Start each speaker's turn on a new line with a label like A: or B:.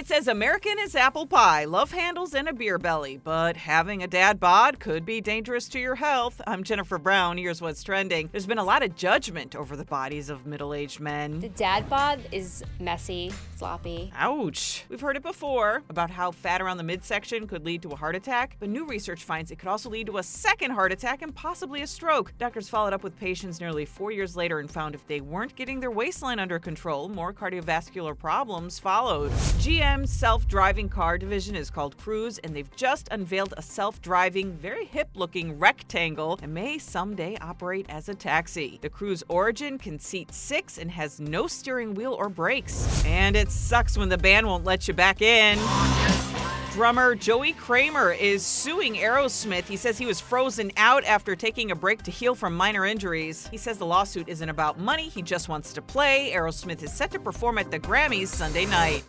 A: it says American is apple pie, love handles, and a beer belly. But having a dad bod could be dangerous to your health. I'm Jennifer Brown. Here's what's trending. There's been a lot of judgment over the bodies of middle aged men.
B: The dad bod is messy, sloppy.
A: Ouch. We've heard it before about how fat around the midsection could lead to a heart attack, but new research finds it could also lead to a second heart attack and possibly a stroke. Doctors followed up with patients nearly four years later and found if they weren't getting their waistline under control, more cardiovascular problems followed. GM's self driving car division is called Cruise, and they've just unveiled a self driving, very hip looking rectangle and may someday operate as a taxi. The Cruise Origin can seat six and has no steering wheel or brakes. And it sucks when the band won't let you back in. Drummer Joey Kramer is suing Aerosmith. He says he was frozen out after taking a break to heal from minor injuries. He says the lawsuit isn't about money, he just wants to play. Aerosmith is set to perform at the Grammys Sunday night.